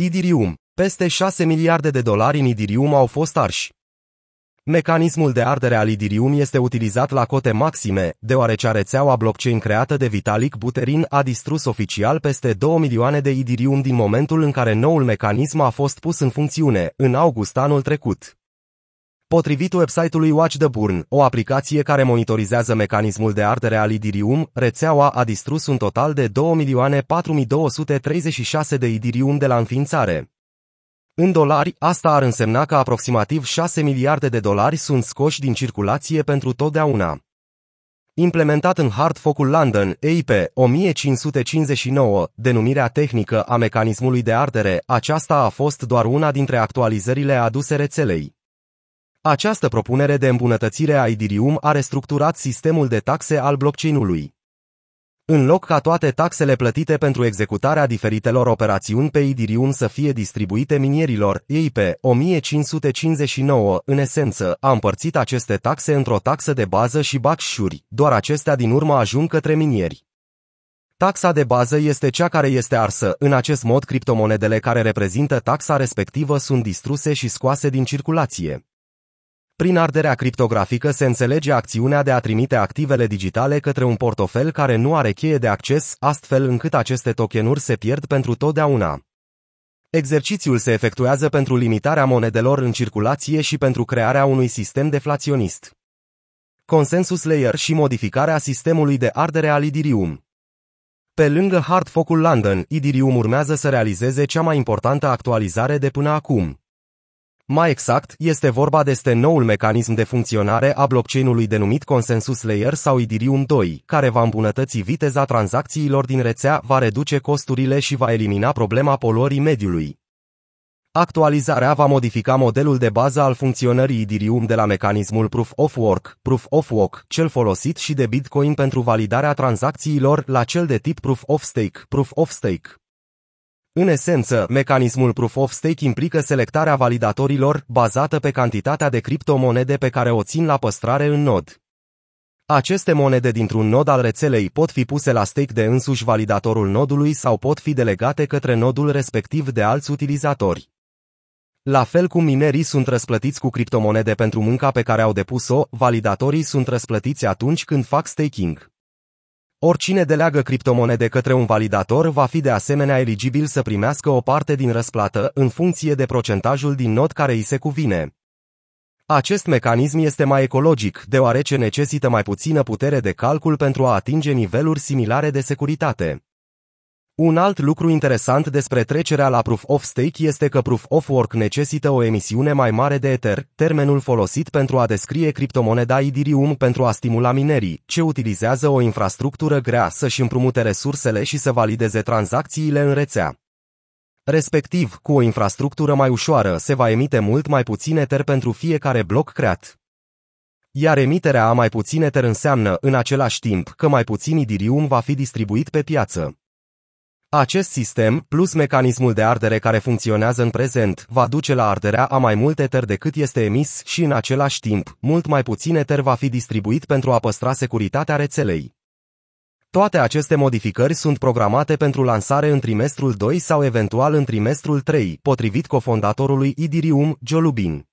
Idirium. Peste 6 miliarde de dolari în Idirium au fost arși. Mecanismul de ardere al Idirium este utilizat la cote maxime, deoarece rețeaua blockchain creată de Vitalik Buterin a distrus oficial peste 2 milioane de Idirium din momentul în care noul mecanism a fost pus în funcțiune, în august anul trecut. Potrivit website-ului Watch the Burn, o aplicație care monitorizează mecanismul de ardere al Idirium, rețeaua a distrus un total de 2.4236 de Idirium de la înființare. În dolari, asta ar însemna că aproximativ 6 miliarde de dolari sunt scoși din circulație pentru totdeauna. Implementat în Hard Focul London, EIP 1559, denumirea tehnică a mecanismului de ardere, aceasta a fost doar una dintre actualizările aduse rețelei. Această propunere de îmbunătățire a Idirium a restructurat sistemul de taxe al blockchain-ului. În loc ca toate taxele plătite pentru executarea diferitelor operațiuni pe Idirium să fie distribuite minierilor, ei pe 1559, în esență, a împărțit aceste taxe într-o taxă de bază și bacșuri, doar acestea din urmă ajung către minieri. Taxa de bază este cea care este arsă, în acest mod criptomonedele care reprezintă taxa respectivă sunt distruse și scoase din circulație. Prin arderea criptografică se înțelege acțiunea de a trimite activele digitale către un portofel care nu are cheie de acces, astfel încât aceste tokenuri se pierd pentru totdeauna. Exercițiul se efectuează pentru limitarea monedelor în circulație și pentru crearea unui sistem deflaționist. Consensus Layer și modificarea sistemului de ardere al Idirium. Pe lângă Hard Focul London, Idirium urmează să realizeze cea mai importantă actualizare de până acum. Mai exact, este vorba despre noul mecanism de funcționare a blockchain-ului denumit Consensus Layer sau Idirium 2, care va îmbunătăți viteza tranzacțiilor din rețea, va reduce costurile și va elimina problema poluării mediului. Actualizarea va modifica modelul de bază al funcționării Idirium de la mecanismul Proof of Work, Proof of Work, cel folosit și de Bitcoin pentru validarea tranzacțiilor, la cel de tip Proof of Stake, Proof of Stake. În esență, mecanismul Proof of Stake implică selectarea validatorilor bazată pe cantitatea de criptomonede pe care o țin la păstrare în nod. Aceste monede dintr-un nod al rețelei pot fi puse la stake de însuși validatorul nodului sau pot fi delegate către nodul respectiv de alți utilizatori. La fel cum minerii sunt răsplătiți cu criptomonede pentru munca pe care au depus-o, validatorii sunt răsplătiți atunci când fac staking. Oricine deleagă criptomonede către un validator va fi de asemenea eligibil să primească o parte din răsplată în funcție de procentajul din nod care îi se cuvine. Acest mecanism este mai ecologic, deoarece necesită mai puțină putere de calcul pentru a atinge niveluri similare de securitate. Un alt lucru interesant despre trecerea la Proof of Stake este că Proof of Work necesită o emisiune mai mare de Ether, termenul folosit pentru a descrie criptomoneda Ethereum pentru a stimula minerii, ce utilizează o infrastructură grea să-și împrumute resursele și să valideze tranzacțiile în rețea. Respectiv, cu o infrastructură mai ușoară se va emite mult mai puțin Ether pentru fiecare bloc creat. Iar emiterea a mai puțin Ether înseamnă, în același timp, că mai puțin Ethereum va fi distribuit pe piață. Acest sistem, plus mecanismul de ardere care funcționează în prezent, va duce la arderea a mai mult eter decât este emis și în același timp, mult mai puțin eter va fi distribuit pentru a păstra securitatea rețelei. Toate aceste modificări sunt programate pentru lansare în trimestrul 2 sau eventual în trimestrul 3, potrivit cofondatorului Idirium, Jolubin.